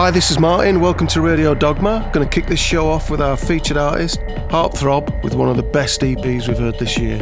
Hi, this is Martin. Welcome to Radio Dogma. Going to kick this show off with our featured artist, Heartthrob, with one of the best EPs we've heard this year.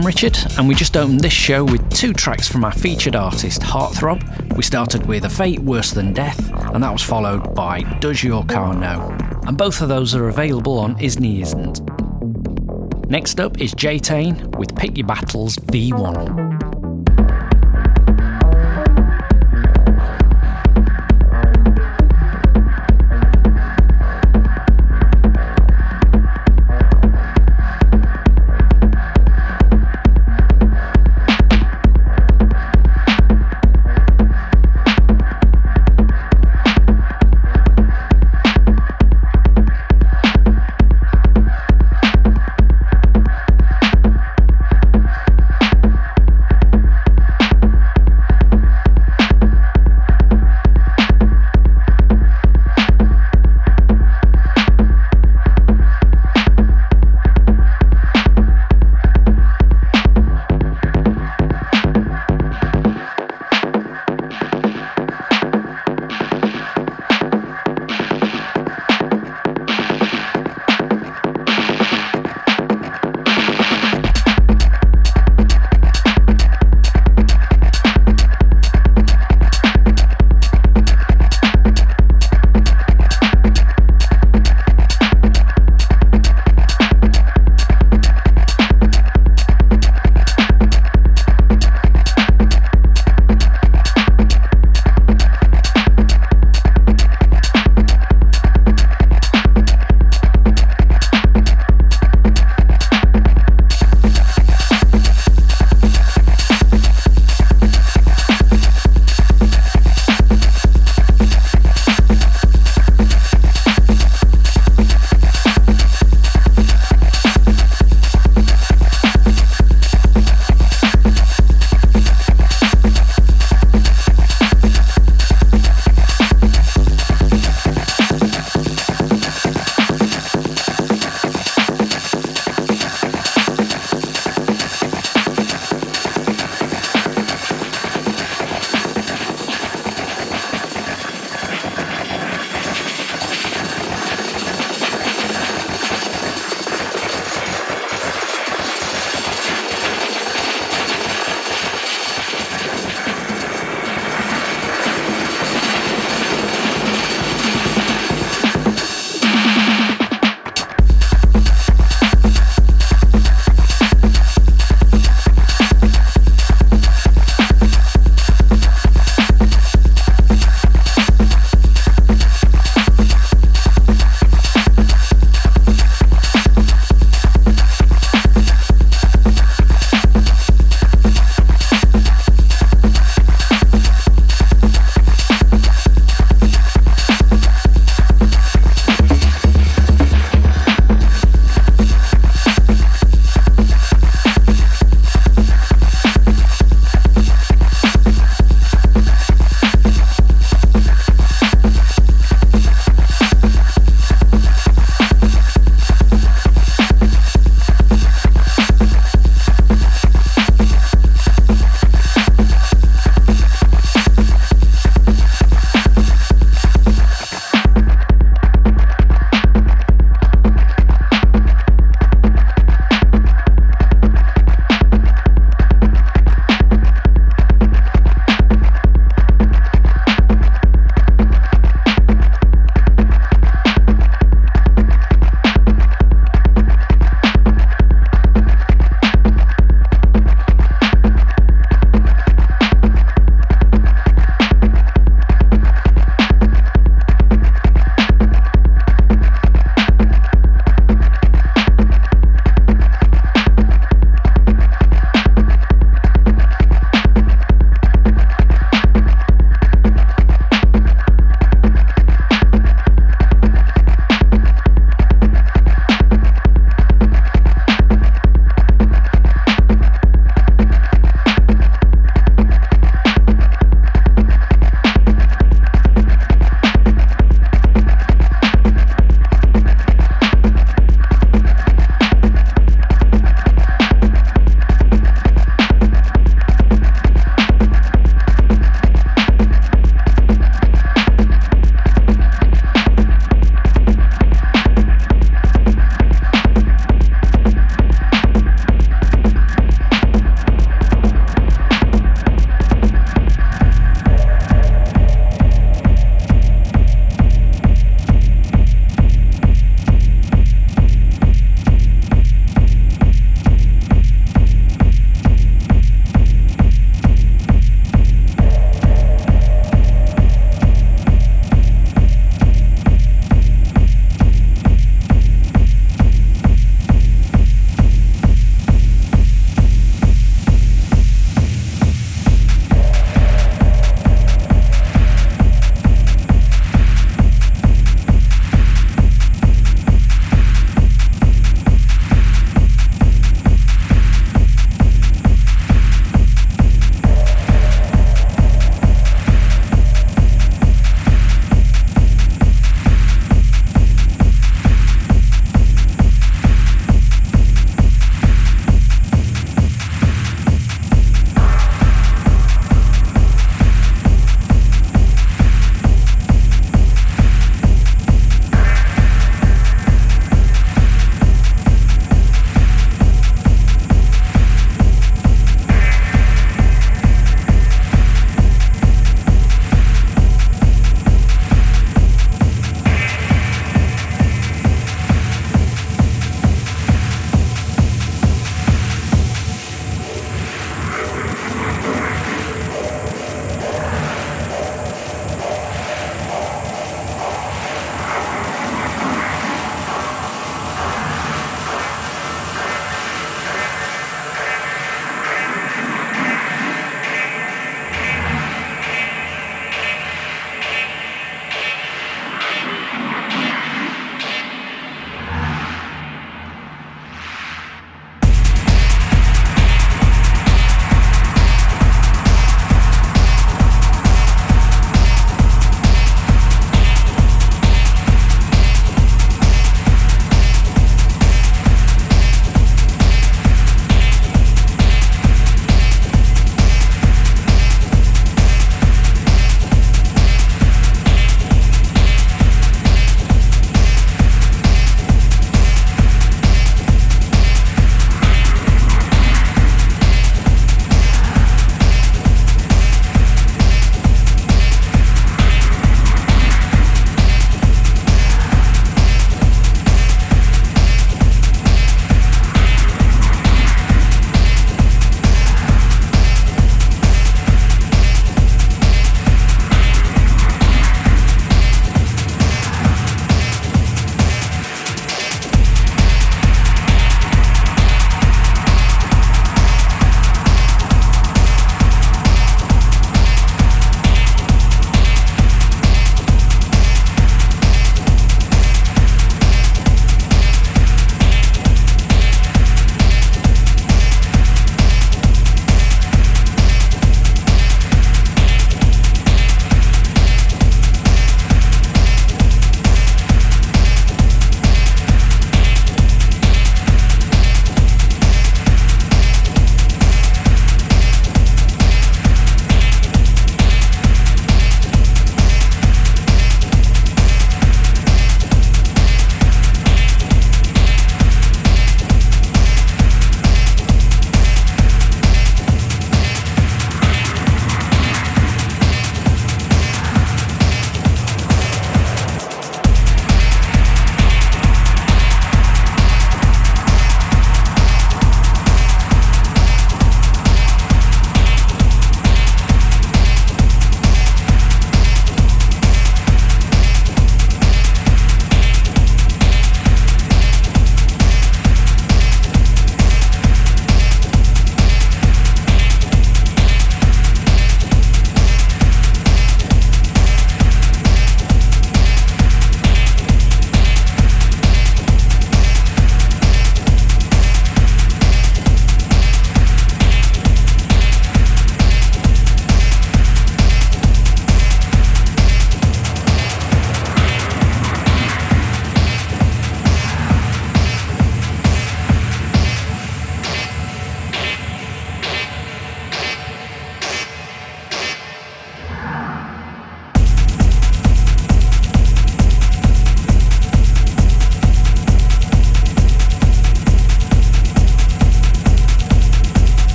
I'm Richard, and we just opened this show with two tracks from our featured artist, Heartthrob. We started with A Fate Worse Than Death, and that was followed by Does Your Car Know? And both of those are available on Isney Isn't. Next up is J Tane with Pick Your Battles V1.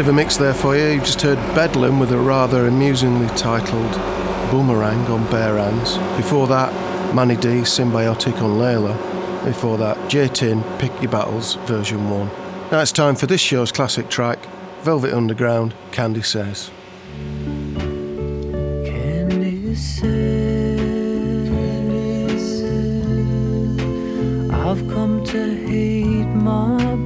Bit of a mix there for you. You've just heard Bedlam with a rather amusingly titled Boomerang on Bare Hands. Before that, Manny D, Symbiotic on Layla. Before that, J Tin, Pick Your Battles, version 1. Now it's time for this show's classic track, Velvet Underground, Candy Says. Candy says, I've come to hate my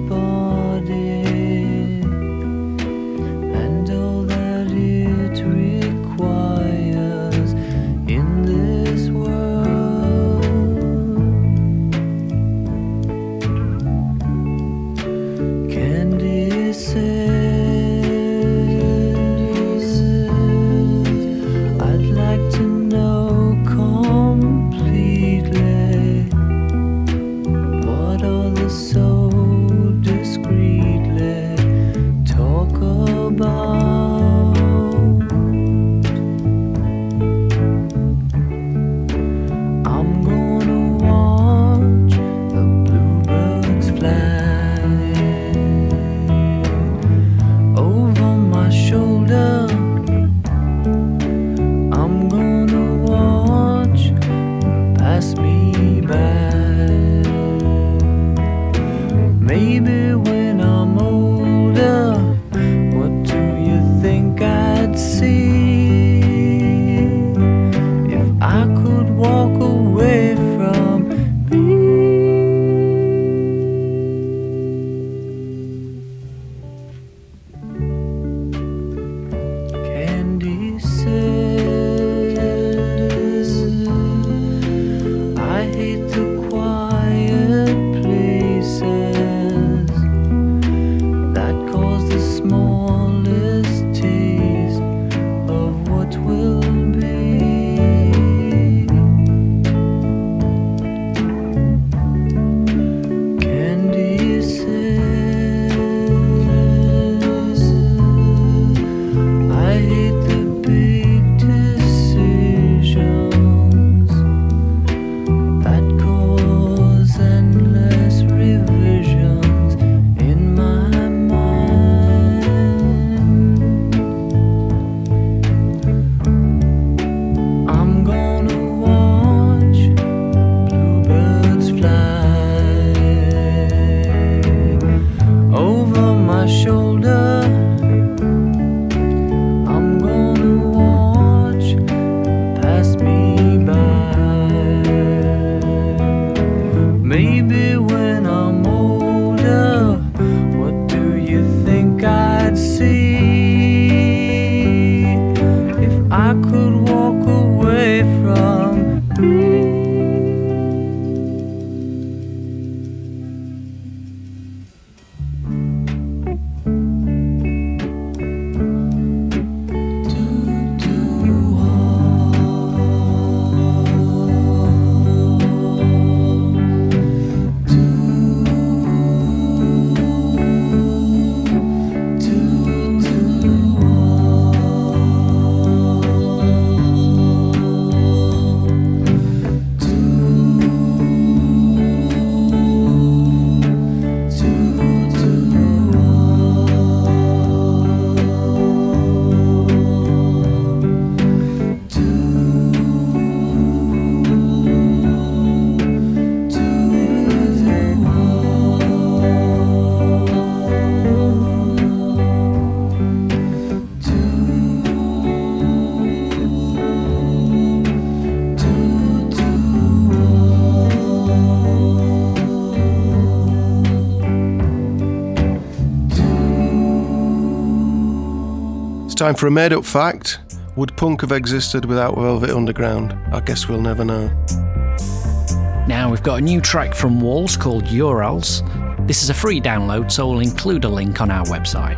Time for a made up fact. Would punk have existed without Velvet Underground? I guess we'll never know. Now we've got a new track from Walls called Urals. This is a free download, so we'll include a link on our website.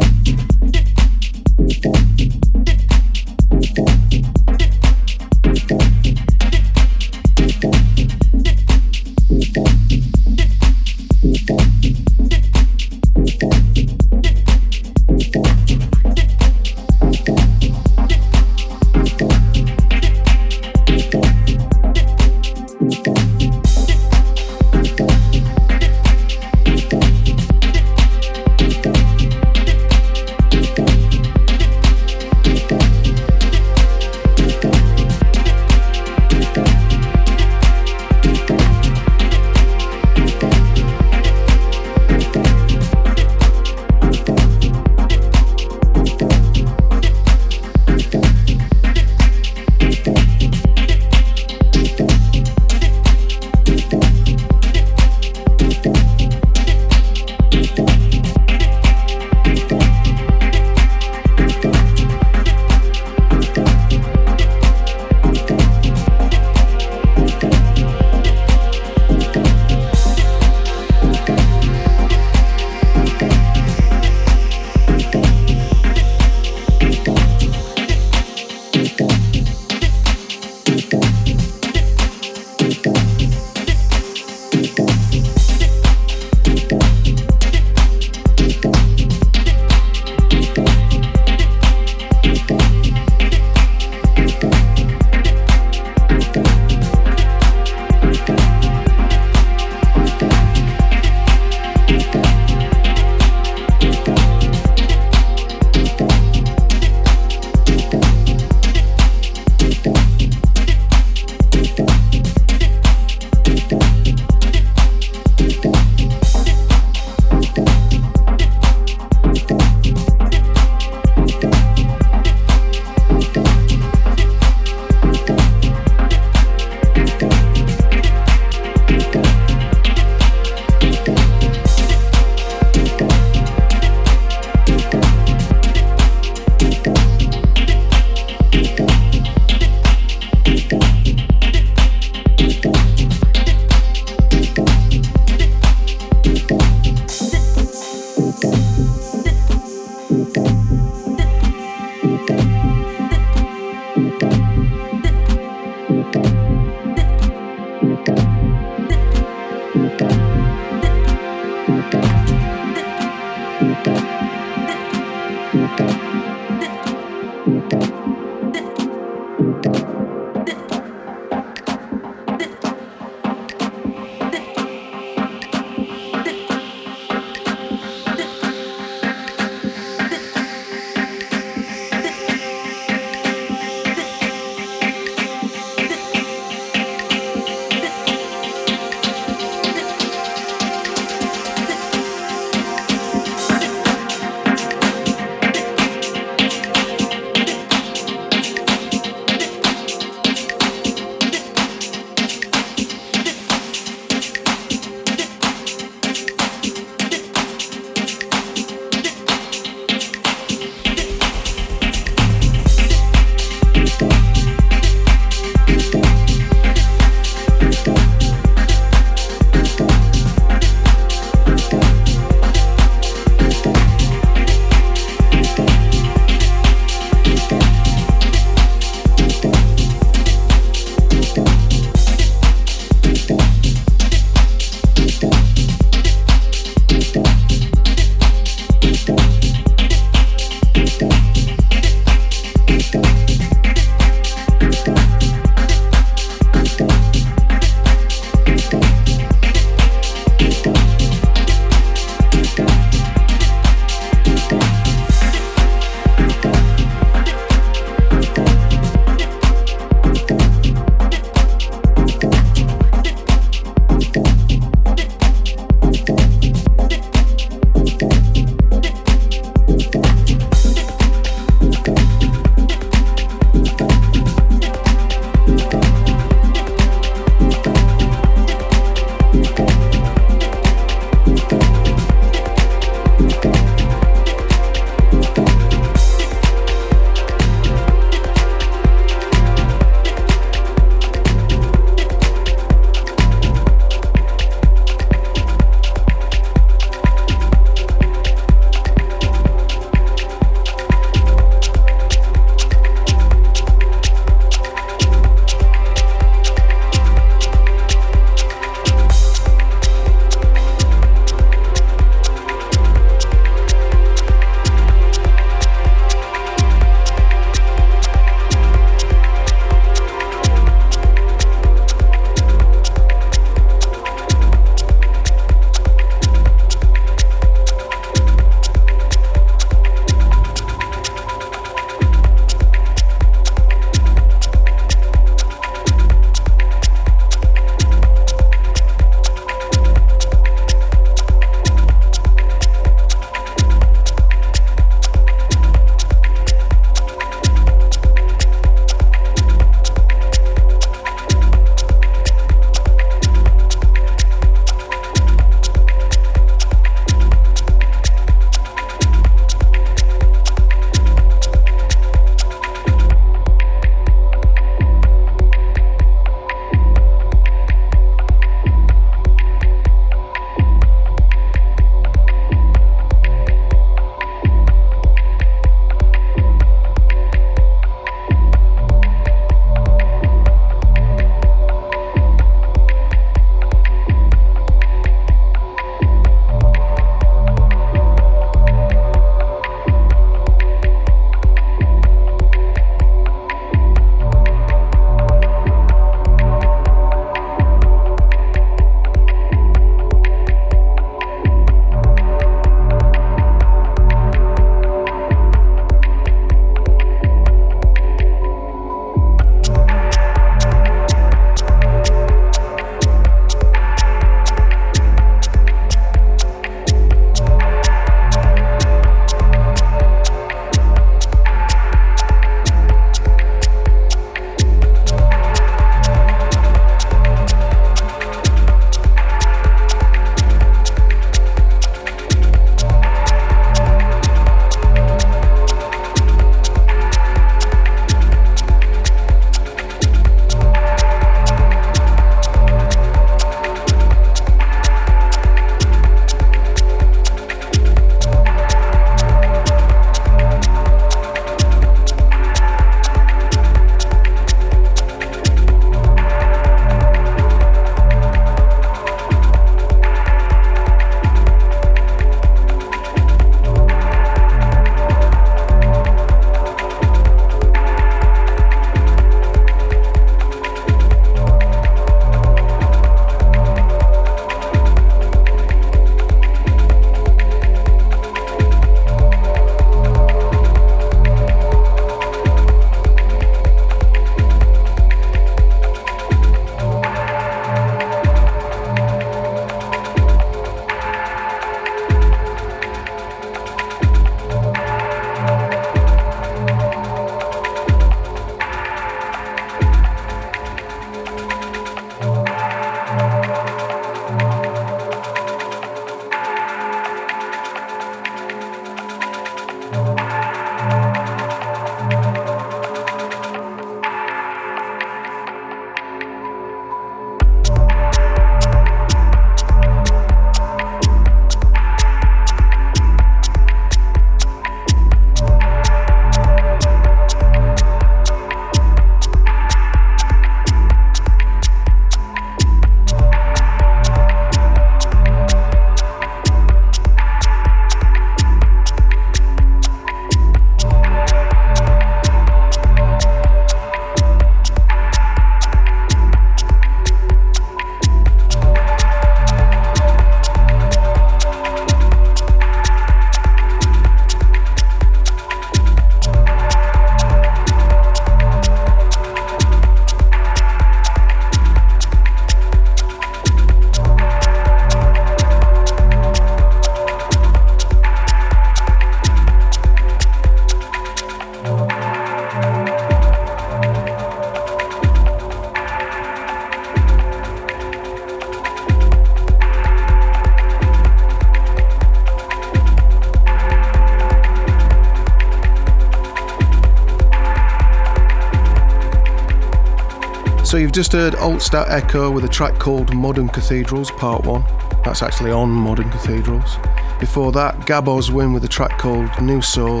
You've just heard Altstadt Echo with a track called Modern Cathedrals Part 1. That's actually on Modern Cathedrals. Before that, Gab Win with a track called New Soul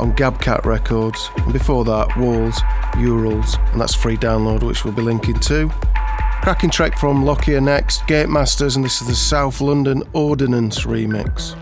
on Gabcat Records. And before that, Walls, Urals, and that's free download, which we'll be linking to. Cracking track from Lockyer next, Gate Masters, and this is the South London Ordnance remix.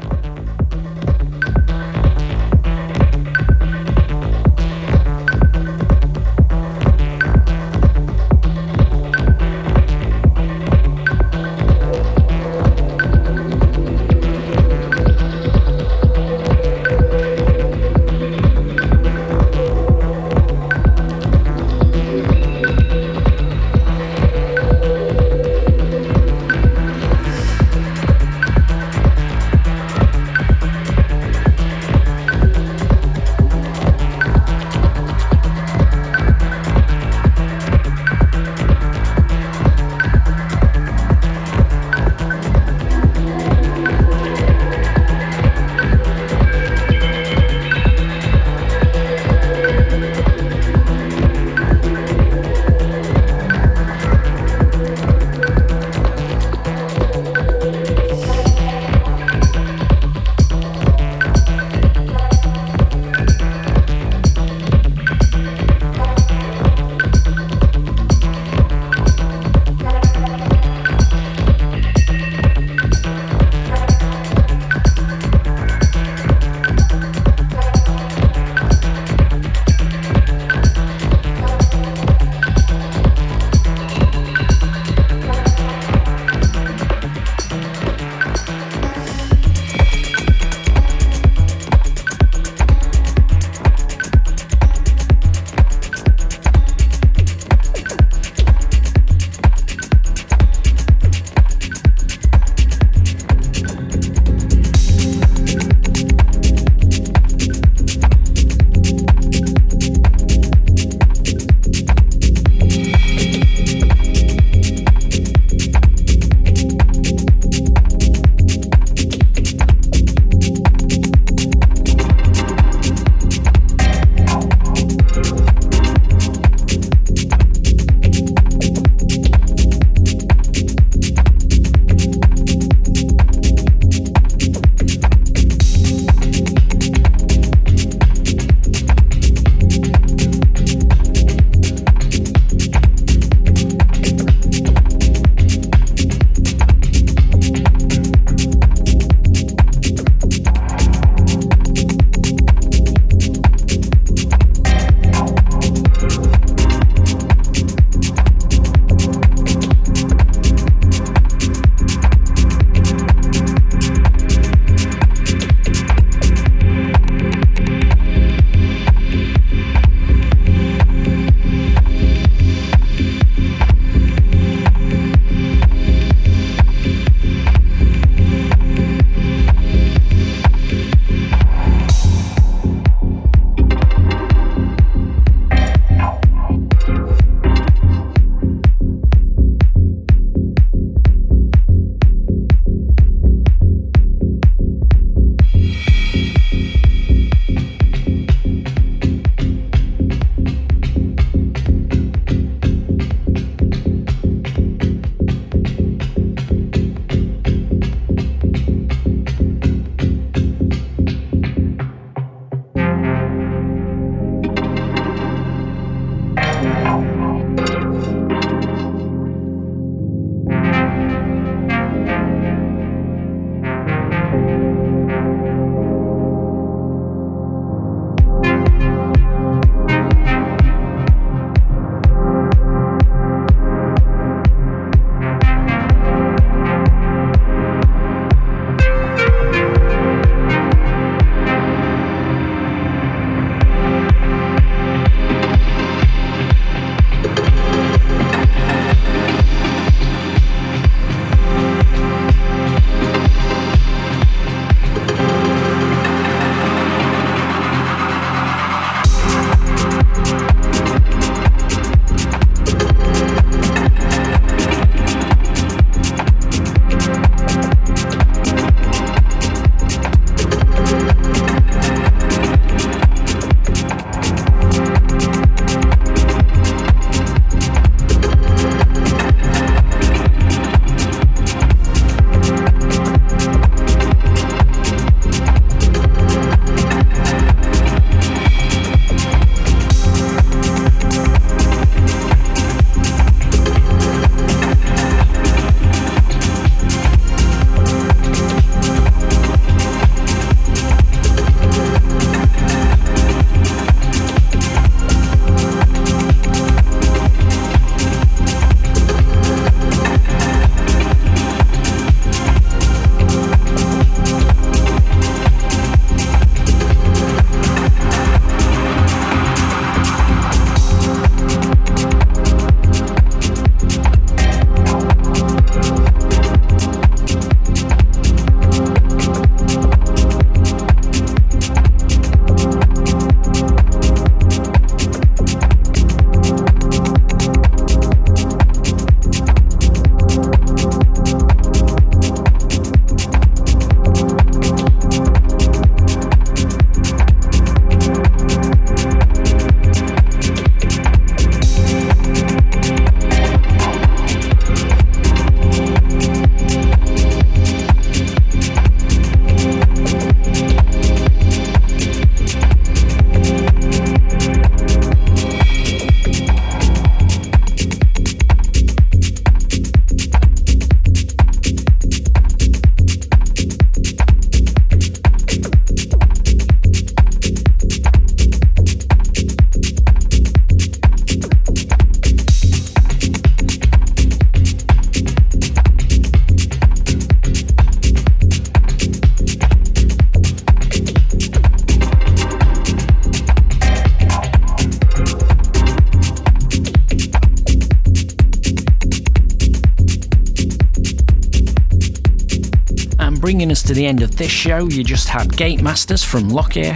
Bringing us to the end of this show, you just had Gate Masters from Lockyer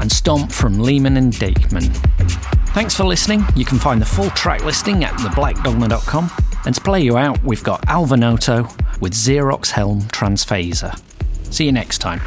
and Stomp from Lehman and Dakeman. Thanks for listening. You can find the full track listing at theblackdogma.com. And to play you out, we've got Alva Noto with Xerox Helm Transphaser. See you next time.